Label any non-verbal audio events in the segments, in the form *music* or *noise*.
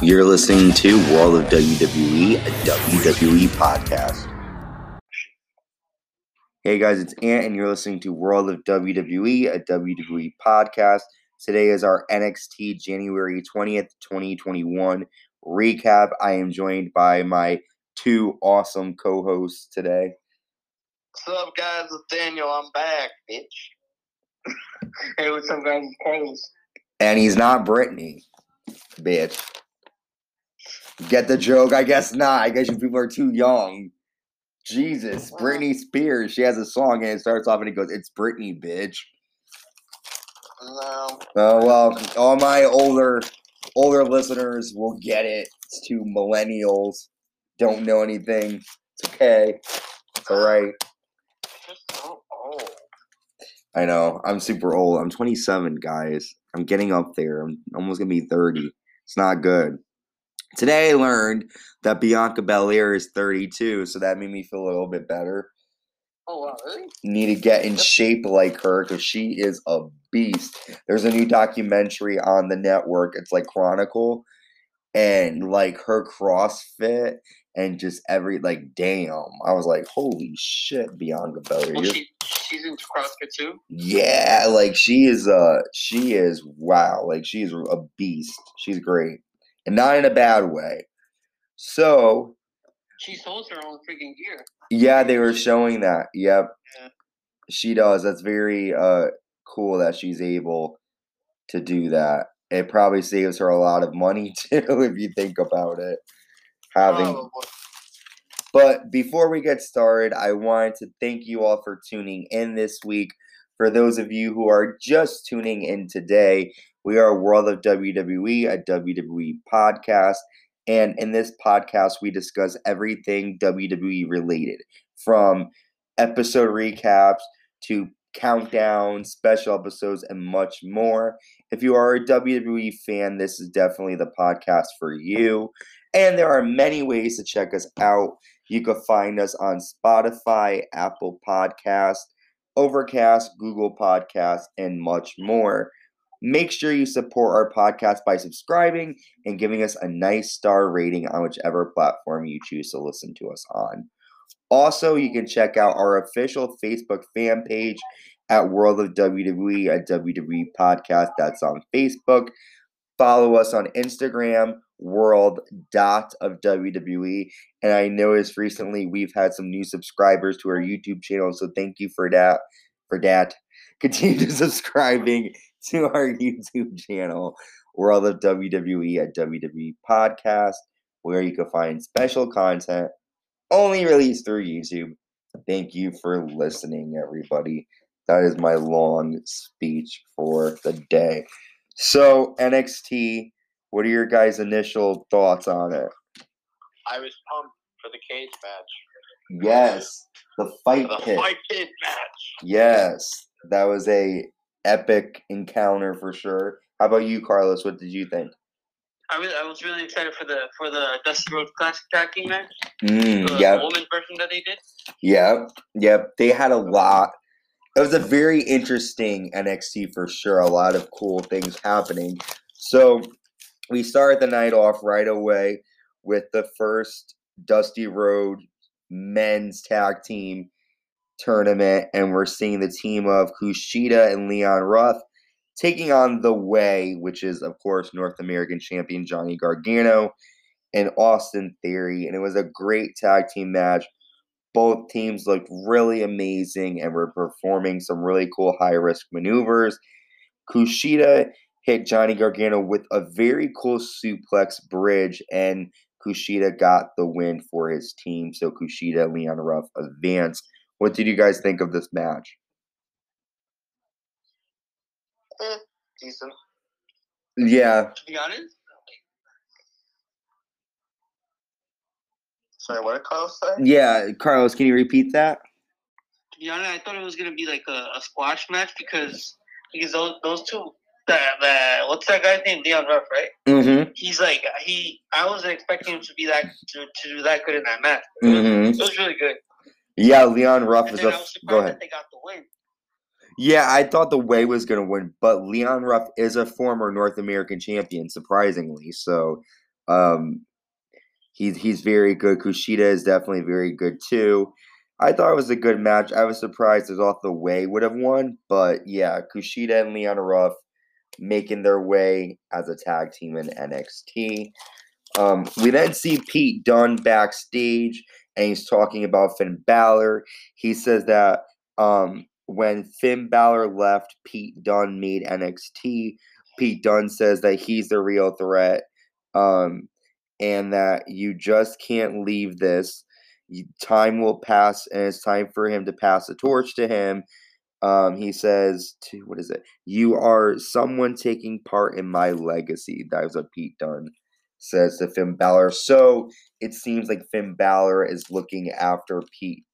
You're listening to World of WWE, a WWE podcast. Hey guys, it's Ant, and you're listening to World of WWE, a WWE podcast. Today is our NXT January 20th, 2021 recap. I am joined by my two awesome co hosts today. What's up, guys? It's Daniel. I'm back, bitch. *laughs* hey, what's up, guys? It's Carlos. And he's not Britney, bitch. Get the joke? I guess not. I guess you people are too young. Jesus, Britney Spears. She has a song and it starts off and it goes, "It's Britney, bitch." No. Oh well, all my older older listeners will get it. It's two millennials don't know anything. It's okay. It's all right. So. I know. I'm super old. I'm 27, guys. I'm getting up there. I'm almost gonna be 30. It's not good. Today I learned that Bianca Belair is 32, so that made me feel a little bit better. Oh wow, really? Need to get in shape like her because she is a beast. There's a new documentary on the network. It's like Chronicle, and like her CrossFit and just every like, damn. I was like, holy shit, Bianca Belair. Well, she she's into CrossFit too. yeah, like she is uh she is wow, like she's a beast. She's great. And not in a bad way. So, She sells her own freaking gear. yeah, they were showing that. Yep. Yeah. She does. That's very uh cool that she's able to do that. It probably saves her a lot of money *laughs* too if you think about it. Having Oh, But before we get started, I wanted to thank you all for tuning in this week. For those of you who are just tuning in today, we are World of WWE, a WWE podcast. And in this podcast, we discuss everything WWE related from episode recaps to countdowns, special episodes, and much more. If you are a WWE fan, this is definitely the podcast for you. And there are many ways to check us out. You can find us on Spotify, Apple Podcast, Overcast, Google Podcast, and much more. Make sure you support our podcast by subscribing and giving us a nice star rating on whichever platform you choose to listen to us on. Also, you can check out our official Facebook fan page at World of WWE at WWE Podcast. That's on Facebook. Follow us on Instagram, World dot of WWE. And I noticed recently we've had some new subscribers to our YouTube channel, so thank you for that. For that, *laughs* continue subscribing *laughs* to our YouTube channel, World of WWE at WWE Podcast, where you can find special content only released through YouTube. Thank you for listening, everybody. That is my long speech for the day. So, NXT, what are your guys' initial thoughts on it? I was pumped for the cage match. Yes, the fight The pit. fight pit match. Yes, that was a epic encounter for sure. How about you, Carlos? What did you think? I was I was really excited for the for the Dusty Rhodes Classic tag team match. Mm, The yep, woman version that they did. yep, yep. They had a lot. It was a very interesting NXT for sure. A lot of cool things happening. So we started the night off right away with the first Dusty Rhodes men's tag team tournament, and we're seeing the team of Kushida and Leon Ruff taking on the Way, which is of course North American champion Johnny Gargano and Austin Theory, and it was a great tag team match. Both teams looked really amazing and were performing some really cool high risk maneuvers. Kushida hit Johnny Gargano with a very cool suplex bridge, and Kushida got the win for his team. So Kushida Leon Ruff advance. What did you guys think of this match? Eh, decent. Yeah, To be honest. Sorry, what did Carlos say? yeah. Carlos, can you repeat that? To be honest, I thought it was gonna be like a, a squash match because because those those two the, the what's that guy's name? Leon Ruff, right? Mm-hmm. He's like he. I wasn't expecting him to be that to, to do that good in that match. Mm-hmm. it was really good. Yeah, Leon Ruff is a. I was surprised Go ahead. that they got the win. Yeah, I thought the Way was going to win, but Leon Ruff is a former North American champion, surprisingly. So Um, he's he's very good. Kushida is definitely very good too. I thought it was a good match. I was surprised as off the way would have won, but yeah, Kushida and Leon Ruff making their way as a tag team in NXT. Um, we then see Pete Dunne backstage, and he's talking about Finn Balor. He says that um, when Finn Balor left, Pete Dunne made NXT. Pete Dunne says that he's the real threat, um, and that you just can't leave this. Time will pass, and it's time for him to pass the torch to him. Um, he says, to, "What is it? You are someone taking part in my legacy." That was what Pete Dunne says to Finn Balor. So it seems like Finn Balor is looking after Pete.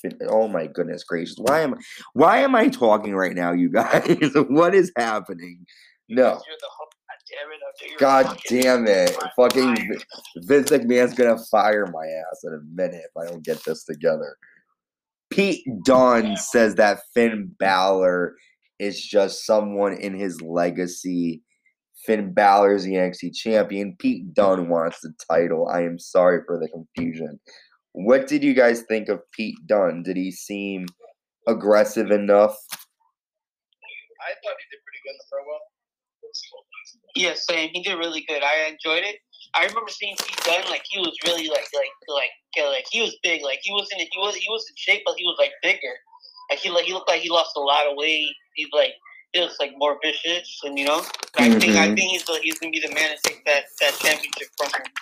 Finn, oh my goodness gracious! Why am why am I talking right now, you *laughs* guys? what is happening? No. God damn it! Fucking Vince McMahon's gonna fire my ass in a minute if I don't get this together. Pete Dunne says that Finn Balor is just someone in his legacy. Finn Balor is the NXT champion. Pete Dunne wants the title. I am sorry for the confusion. What did you guys think of Pete Dunne? Did he seem aggressive enough? I thought he did pretty good in the promo. Yeah, same. He did really good. I enjoyed it. I remember seeing Pete Dunne like he was really like like like like he was big. Like he wasn't he was he was in shape, but he was like bigger. Like he like he looked like he lost a lot of weight. He's like looks like more vicious, and you know, I mm-hmm. think I think he's he's gonna be the man to take that that championship from him.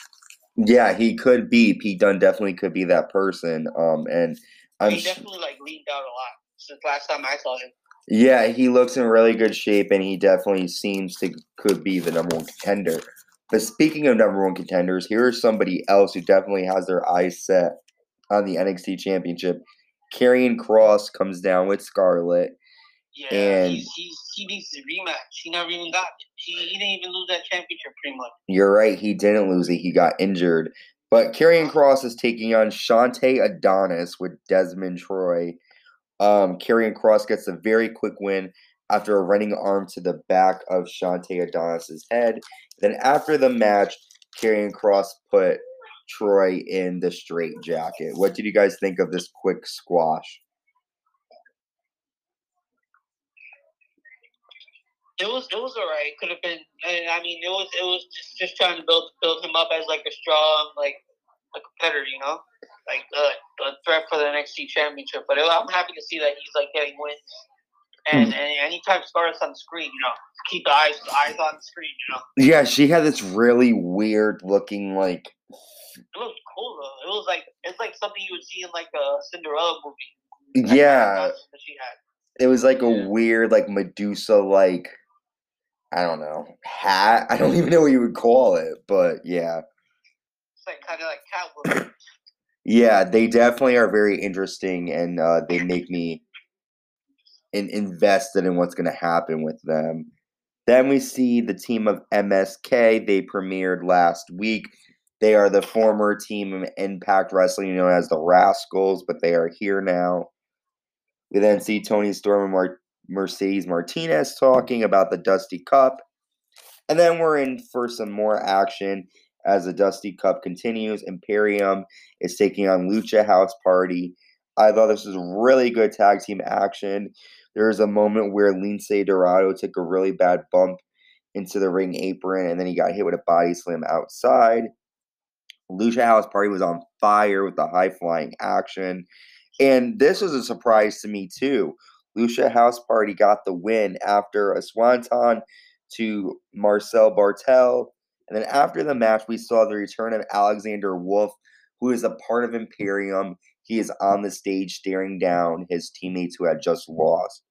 Yeah, he could be. Pete Dunne definitely could be that person. Um, and I'm he definitely like leaned out a lot since last time I saw him. Yeah, he looks in really good shape, and he definitely seems to could be the number one contender. But speaking of number one contenders, here is somebody else who definitely has their eyes set on the NXT Championship. Karrion Kross comes down with Scarlett. Yeah, and he's, he's, he needs to rematch. He never even got it. He, he didn't even lose that championship pretty much. You're right. He didn't lose it. He got injured. But Karrion Kross is taking on Shantae Adonis with Desmond Troy. Um, Karrion Kross gets a very quick win after a running arm to the back of Shantae Adonis's head. Then after the match, Karrion Kross put Troy in the straight jacket. What did you guys think of this quick squash? It was it was alright. Could have been. I mean, it was it was just, just trying to build build him up as like a strong like a competitor, you know, like a, a threat for the NXT championship. But it, I'm happy to see that he's like getting wins and, mm. and anytime Scarlett's on the screen, you know, keep the eyes eyes on the screen, you know. Yeah, she had this really weird looking like. It looked cool though. It was like it's like something you would see in like a Cinderella movie. Yeah. she had. It was like a yeah. weird, like Medusa, like I don't know hat. I don't even know what you would call it, but yeah. It's like kind of like Catwoman. yeah, they definitely are very interesting, and uh, they make me and invested in what's going to happen with them. Then we see the team of MSK. They premiered last week. They are the former team of Impact Wrestling, known as the Rascalz, but they are here now. We then see Toni Storm and Mar- Mercedes Martinez talking about the Dusty Cup. And then we're in for some more action as the Dusty Cup continues. Imperium is taking on Lucha House Party. I thought this was really good tag team action. There was a moment where Lince Dorado took a really bad bump into the ring apron, and then he got hit with a body slam outside. Lucha House Party was on fire with the high flying action. And this was a surprise to me, too. Lucha House Party got the win after a swanton to Marcel Bartel. And then after the match, we saw the return of Alexander Wolfe, who is a part of Imperium. He is on the stage staring down his teammates who had just lost.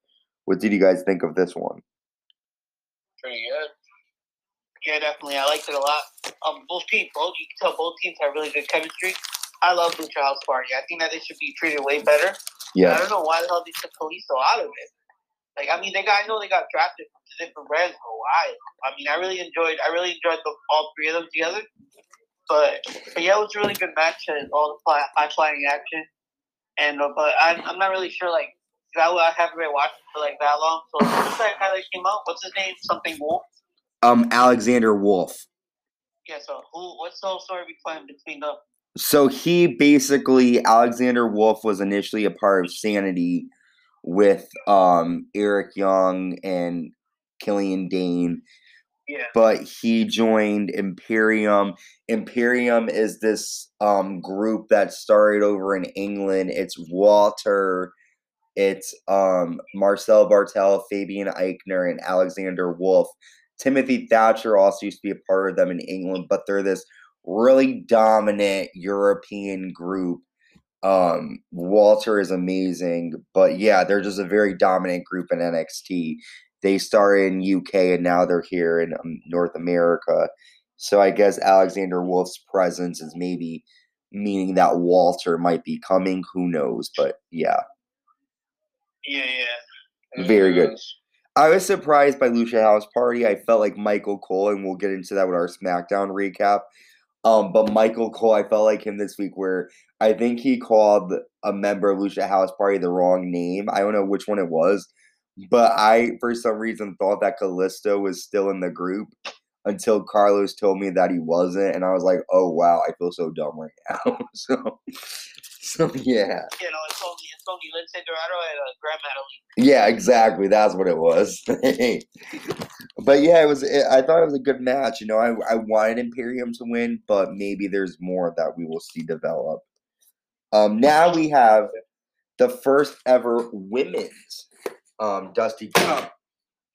What did you guys think of this one? Pretty good. Yeah, definitely. I liked it a lot. Um, both teams, both you can tell both teams have really good chemistry. I love Lucha House Party. I think that they should be treated way better. Yeah. I don't know why the hell they took Kalisto out of it. Like, I mean, they got. I know they got drafted from different brands, but why? I mean, I really enjoyed. I really enjoyed the, all three of them together. But, but yeah, it was a really good match and all the high flying action. And uh, but I'm, I'm not really sure like that I haven't been watching for like that long. So what's that guy that came out? What's his name? Something Wolf. Um, Alexander Wolfe. Yeah. So who? What's the whole story between between them? So he basically Alexander Wolfe was initially a part of Sanity with um Eric Young and Killian Dain. Yeah. But he joined Imperium. Imperium is this um group that started over in England. It's Walter, it's um Marcel Bartel, Fabian Aichner, and Alexander Wolfe. Timothy Thatcher also used to be a part of them in England, but they're this really dominant European group. Um, Walter is amazing, but yeah, they're just a very dominant group in NXT. They started in UK and now they're here in um, North America. So I guess Alexander Wolfe's presence is maybe meaning that Walter might be coming. Who knows? But yeah. Yeah, yeah. Very good. I was surprised by Lucha House Party. I felt like Michael Cole, and we'll get into that with our SmackDown recap. Um, but Michael Cole, I felt like him this week where I think he called a member of Lucha House Party the wrong name. I don't know which one it was, but I, for some reason, thought that Kalisto was still in the group until Carlos told me that he wasn't, and I was like, "Oh wow, I feel so dumb right now." *laughs* so, so yeah. You know, it's only it's only Lince Dorado uh, Grand. Yeah, exactly. That's what it was. *laughs* but yeah, it was. It, I thought it was a good match. You know, I I wanted Imperium to win, but maybe there's more that we will see develop. Um, now we have the first ever women's um Dusty Cup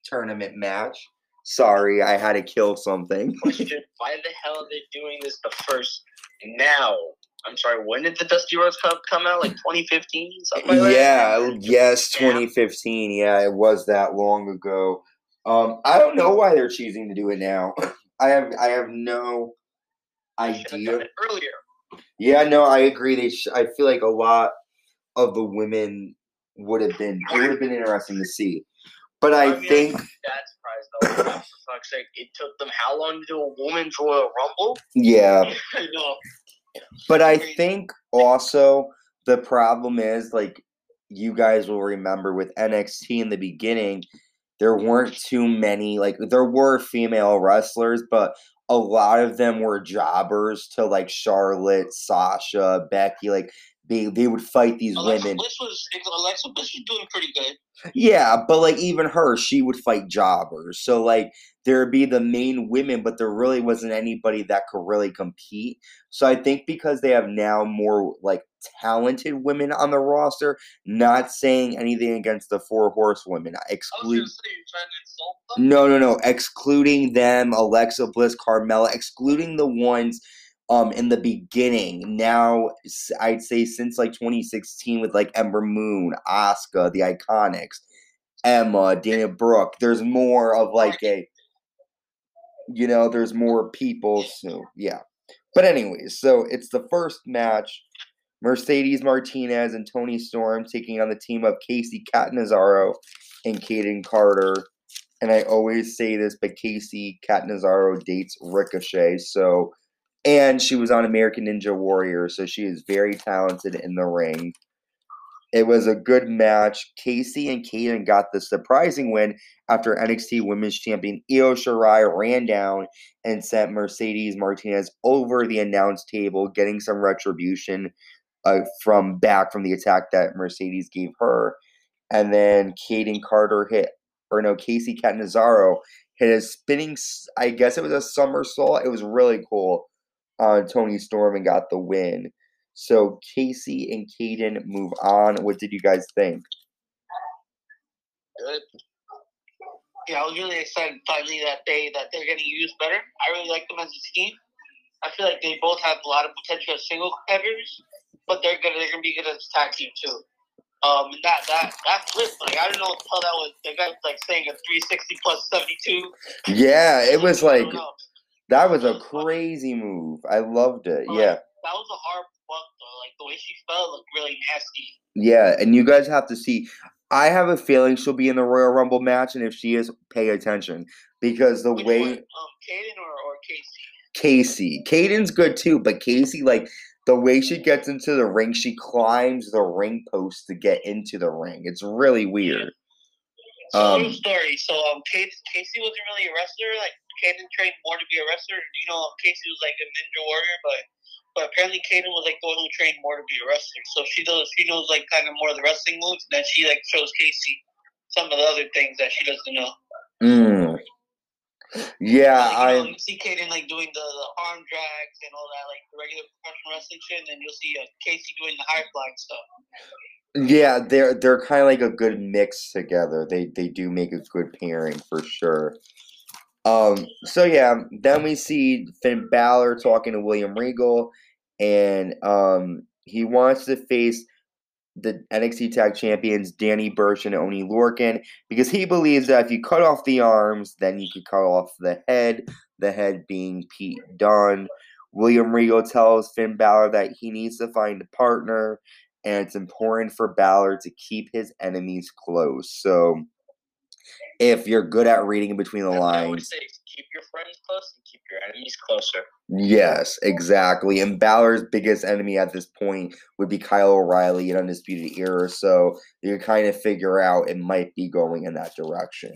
tournament match. Sorry, I had to kill something. Question: Why the hell are they doing this the first now? I'm sorry. When did the Dusty Rhodes Cup come out? Like 2015, something like yeah, that. yes, 2015. Yeah, it was that long ago. Um, I don't know why they're choosing to do it now. *laughs* I have I have no They have done idea. it earlier. Yeah, no, I agree. They sh- I feel like a lot of the women would have been it would have been interesting to see. But I mean, think That's surprised though. For fuck's sake, it took them how long to do a women's Royal Rumble? yeah, *laughs* I know. But I think also the problem is like you guys will remember with NXT in the beginning, there weren't too many like there were female wrestlers, but a lot of them were jobbers to like Charlotte, Sasha, Becky. Like they they would fight these Alexa women. Bliss was Alexa Bliss was doing pretty good. Yeah, but like even her, she would fight jobbers. So like there'd be the main women, but there really wasn't anybody that could really compete. So I think because they have now more like talented women on the roster, not saying anything against the four horsewomen, uh, was exclude gonna say you're trying to insult them. no, no, no. Excluding them, Alexa Bliss, Carmella, excluding the ones um in the beginning. Now i'd say since like 2016 with like Ember Moon, oscar the Iconics, Emma, Dana Brooke. There's more of like a you know, there's more people. So yeah. But anyways, so it's the first match. Mercedes Martinez and Toni Storm taking on the team of Kacy Catanzaro and Kayden Carter. And I always say this, but Kacy Catanzaro dates Ricochet. So, and she was on American Ninja Warrior, so she is very talented in the ring. It was a good match. Kacy and Kayden got the surprising win after NXT Women's Champion Io Shirai ran down and sent Mercedes Martinez over the announce table, getting some retribution uh, from back from the attack that Mercedes gave her. And then Kayden Carter hit, or no, Kacy Catanzaro hit a spinning, I guess it was a somersault. It was really cool on Toni Storm and got the win. So Kacy and Kayden move on. What did you guys think? Good. Yeah, I was really excited finally that they that they're getting used better. I really like them as a team. I feel like they both have a lot of potential as single competitors, but they're gonna they're gonna be good as a tag team too. Um, and that that that flip, like I don't know what the hell that was. The guy like saying a 360 plus 72. Yeah, it was like. That was a crazy move. I loved it. Yeah. that was a hard fuck though. Like the way she fell looked really nasty. Yeah, and you guys have to see. I have a feeling she'll be in the Royal Rumble match, and if she is, pay attention because the Which way one? um, Kayden or or Kacy? Kacy, Kayden's good too, but Kacy, like the way she gets into the ring, she climbs the ring post to get into the ring. It's really weird. So Um, little story. So um, Kacy, Kacy wasn't really a wrestler. Like Kayden trained more to be a wrestler. You know, Kacy was like a ninja warrior, but but apparently Kayden was like the one who trained more to be a wrestler. So she does she knows like kind of more of the wrestling moves, and then she like shows Kacy some of the other things that she doesn't know. Mm. Yeah, like, I. know, you see Kayden like doing the, the arm drags and all that, like the regular professional wrestling shit, and then you'll see uh, Kacy doing the high flying stuff. Yeah, they're they're kind of like a good mix together. They they do make a good pairing for sure. Um, so yeah, then we see Finn Balor talking to William Regal, and um, he wants to face the NXT Tag Champions Danny Burch and Oni Lorcan because he believes that if you cut off the arms, then you could cut off the head. The head being Pete Dunne. William Regal tells Finn Balor that he needs to find a partner, and it's important for Balor to keep his enemies close. So if you're good at reading between the lines. Say, keep your friends close and keep your enemies closer. Yes, exactly. And Balor's biggest enemy at this point would be Kyle O'Reilly in Undisputed Era. So you kind of figure out it might be going in that direction.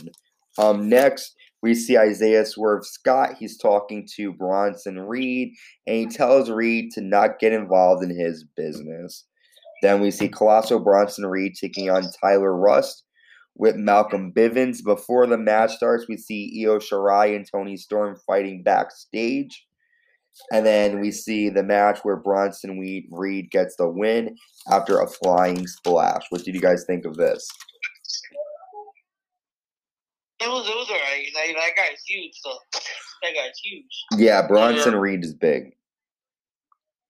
Um, next, we see Isaiah Swerve Scott. He's talking to Bronson Reed, and he tells Reed to not get involved in his business. Then we see Colossal Bronson Reed taking on Tyler Rust with Malcolm Bivens. Before the match starts, we see Io Shirai and Toni Storm fighting backstage. And then we see the match where Bronson Reed gets the win after a flying splash. What did you guys think of this? It was it was alright. Like, that guy's huge, so that guy's huge. Yeah, Bronson yeah. Reed is big.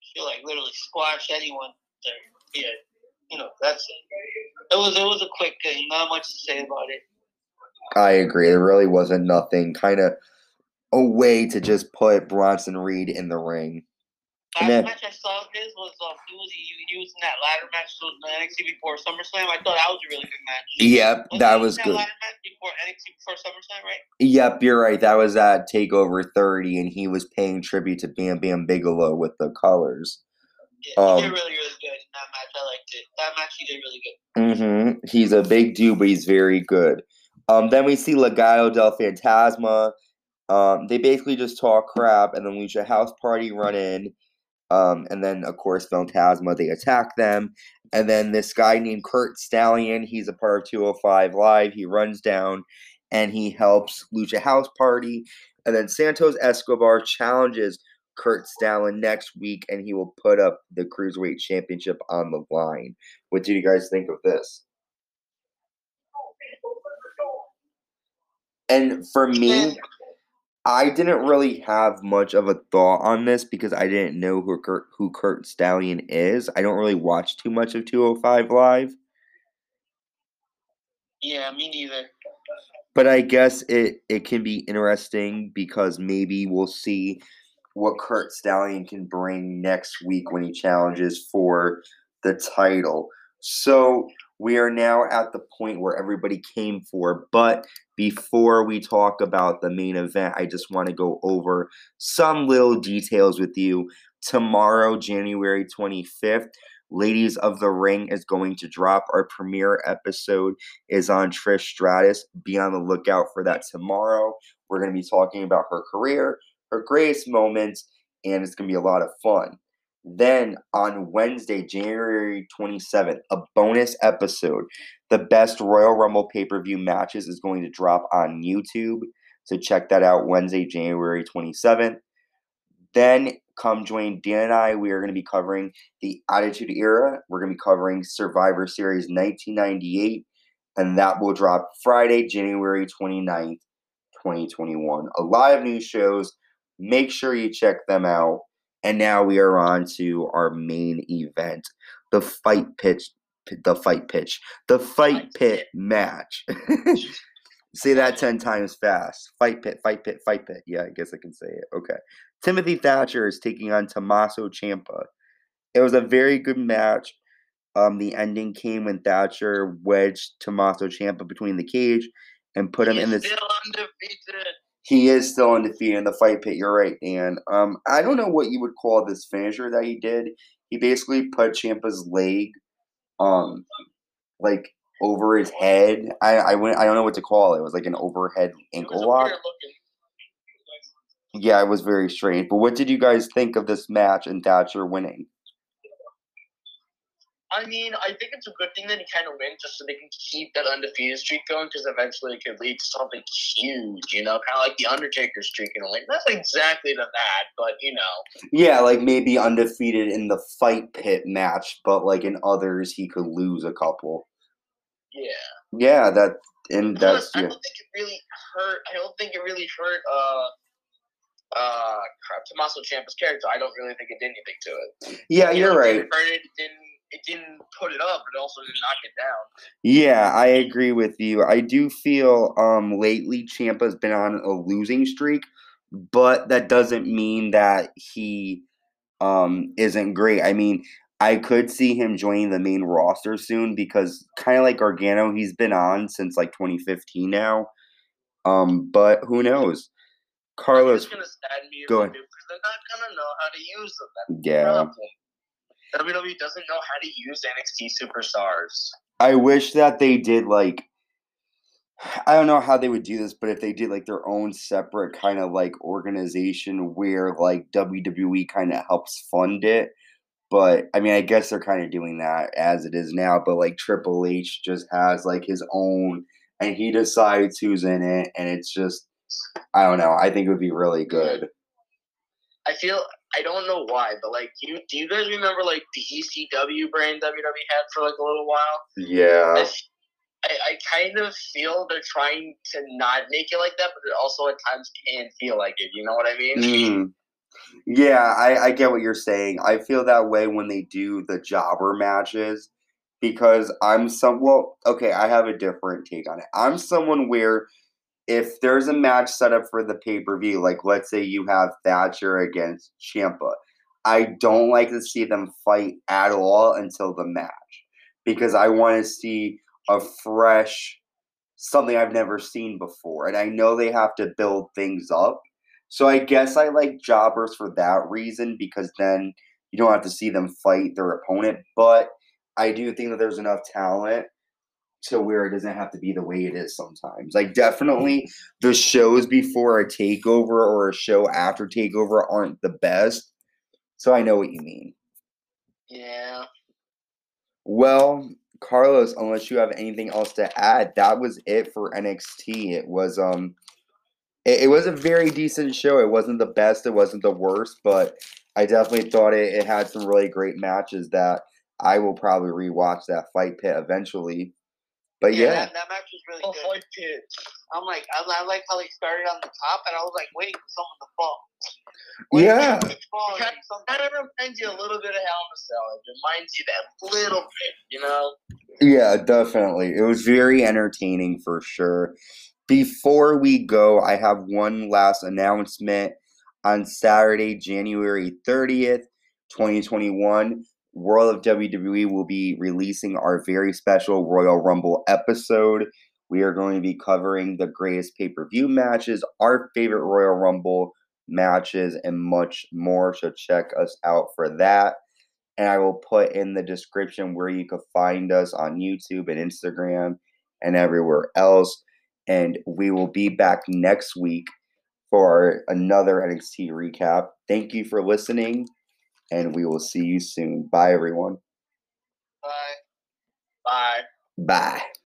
She like literally squash anyone there. Yeah you know, that's it. It was it was a quick thing. Not much to say about it. I agree. There really wasn't nothing. Kind of a way to just put Bronson Reed in the ring. Last then, match I saw of his was uh, he was using that ladder match the NXT before SummerSlam. I thought that was a really good match. Yep, was that was that good. Ladder match before NXT before SummerSlam, right? Yep, you're right. That was at Takeover 30, and he was paying tribute to Bam Bam Bigelow with the colors. Yeah, um, he did really, really good in that match. I liked it. That match he did really good. Mm-hmm. He's a big dude, but he's very good. Um, then we see Legado del Fantasma. Um, they basically just talk crap, and then Lucha House Party run in. Um, and then, of course, Fantasma, they attack them. And then this guy named Curt Stallion, he's a part of 205 Live. He runs down and he helps Lucha House Party. And then Santos Escobar challenges Curt Stallion next week, and he will put up the Cruiserweight Championship on the line. What do you guys think of this? And for me, I didn't really have much of a thought on this because I didn't know who Curt, who Curt Stallion is. I don't really watch too much of 205 Live. Yeah, me neither. But I guess it, it can be interesting because maybe we'll see what Curt Stallion can bring next week when he challenges for the title. So we are now at the point where everybody came for. But before we talk about the main event, I just want to go over some little details with you. Tomorrow, January 25th, Ladies of the Ring is going to drop. Our premiere episode is on Trish Stratus. Be on the lookout for that tomorrow. We're going to be talking about her career, her greatest moments, and it's going to be a lot of fun. Then on Wednesday, January 27th, a bonus episode. The best Royal Rumble pay per view matches is going to drop on YouTube. So check that out Wednesday, January 27th. Then come join Dan and I. We are going to be covering the Attitude Era. We're going to be covering Survivor Series 1998. And that will drop Friday, January 29th, 2021. A lot of new shows Make sure you check them out. And now we are on to our main event, the fight pitch, the fight pitch, the fight pit match. *laughs* *laughs* say that 10 times fast. Fight pit, fight pit, fight pit. Yeah, I guess I can say it. Okay. Timothy Thatcher is taking on Tommaso Ciampa. It was a very good match. Um, the ending came when Thatcher wedged Tommaso Ciampa between the cage and put him in the. Still undefeated he is still undefeated in the fight pit. You're right, Dan. Um, I don't know what you would call this finisher that he did. He basically put Ciampa's leg, um, like over his head. I I went. I don't know what to call it. It was like an overhead ankle lock. Yeah, it was very strange. But what did you guys think of this match and Thatcher winning? I mean, I think it's a good thing that he kind of wins just so they can keep that undefeated streak going because eventually it could lead to something huge, you know, kind of like the Undertaker streak in a way. Not exactly to that, but you know. Yeah, like maybe undefeated in the fight pit match, but like in others he could lose a couple. Yeah. Yeah, that and that's. I don't think it really hurt. I don't think it really hurt. Uh, uh, crap, Tommaso Ciampa's character. I don't really think it did anything to it. Yeah, you right. It hurt it. It didn't it didn't put it up, but it also didn't knock it down. Yeah, I agree with you. I do feel um lately Ciampa's been on a losing streak, but that doesn't mean that he um isn't great. I mean, I could see him joining the main roster soon because kind of like Gargano, he's been on since like 2015 now. Um, but who knows? Carlos, gonna me go ahead. Because they're not gonna know how to use them. That's yeah. The WWE doesn't know how to use NXT superstars. I wish that they did like I don't know how they would do this, but if they did like their own separate kind of like organization where like WWE kind of helps fund it. But I mean, I guess they're kind of doing that as it is now. But like Triple H just has like his own, and he decides who's in it, and it's just I don't know. I think it would be really good. I feel I don't know why, but like, you do you guys remember like the ECW brand WWE had for like a little while? Yeah. I, I, I kind of feel they're trying to not make it like that, but it also at times can feel like it. You know what I mean? Mm. Yeah, I, I get what you're saying. I feel that way when they do the jobber matches because I'm some well, okay, I have a different take on it. I'm someone where if there's a match set up for the pay per view, like let's say you have Thatcher against Ciampa, I don't like to see them fight at all until the match because I want to see a fresh something I've never seen before, and I know they have to build things up. So I guess I like jobbers for that reason because then you don't have to see them fight their opponent. But I do think that there's enough talent to where it doesn't have to be the way it is sometimes. Like definitely the shows before a takeover or a show after takeover aren't the best. So I know what you mean. Yeah. Well, Carlos, unless you have anything else to add, that was it for NXT. It was um it, it was a very decent show. It wasn't the best, it wasn't the worst, but I definitely thought it, it had some really great matches that I will probably rewatch that fight pit eventually. But yeah, yeah. That, that, match was really oh, good. Kid. I'm like, I, I like how they started on the top, and I was like waiting for someone to fall. Waiting yeah. Fall, kind, kind of reminds you a little bit of Hell in a Cell. It reminds you that little bit, you know. Yeah, definitely. It was very entertaining for sure. Before we go, I have one last announcement. On Saturday, January 30th, 2021, World of WWE will be releasing our very special Royal Rumble episode. We are going to be covering the greatest pay per view matches, our favorite Royal Rumble matches, and much more. So check us out for that. And I will put in the description where you can find us on YouTube and Instagram and everywhere else. And we will be back next week for another NXT recap. Thank you for listening and we will see you soon. Bye, everyone. Bye. Bye. Bye.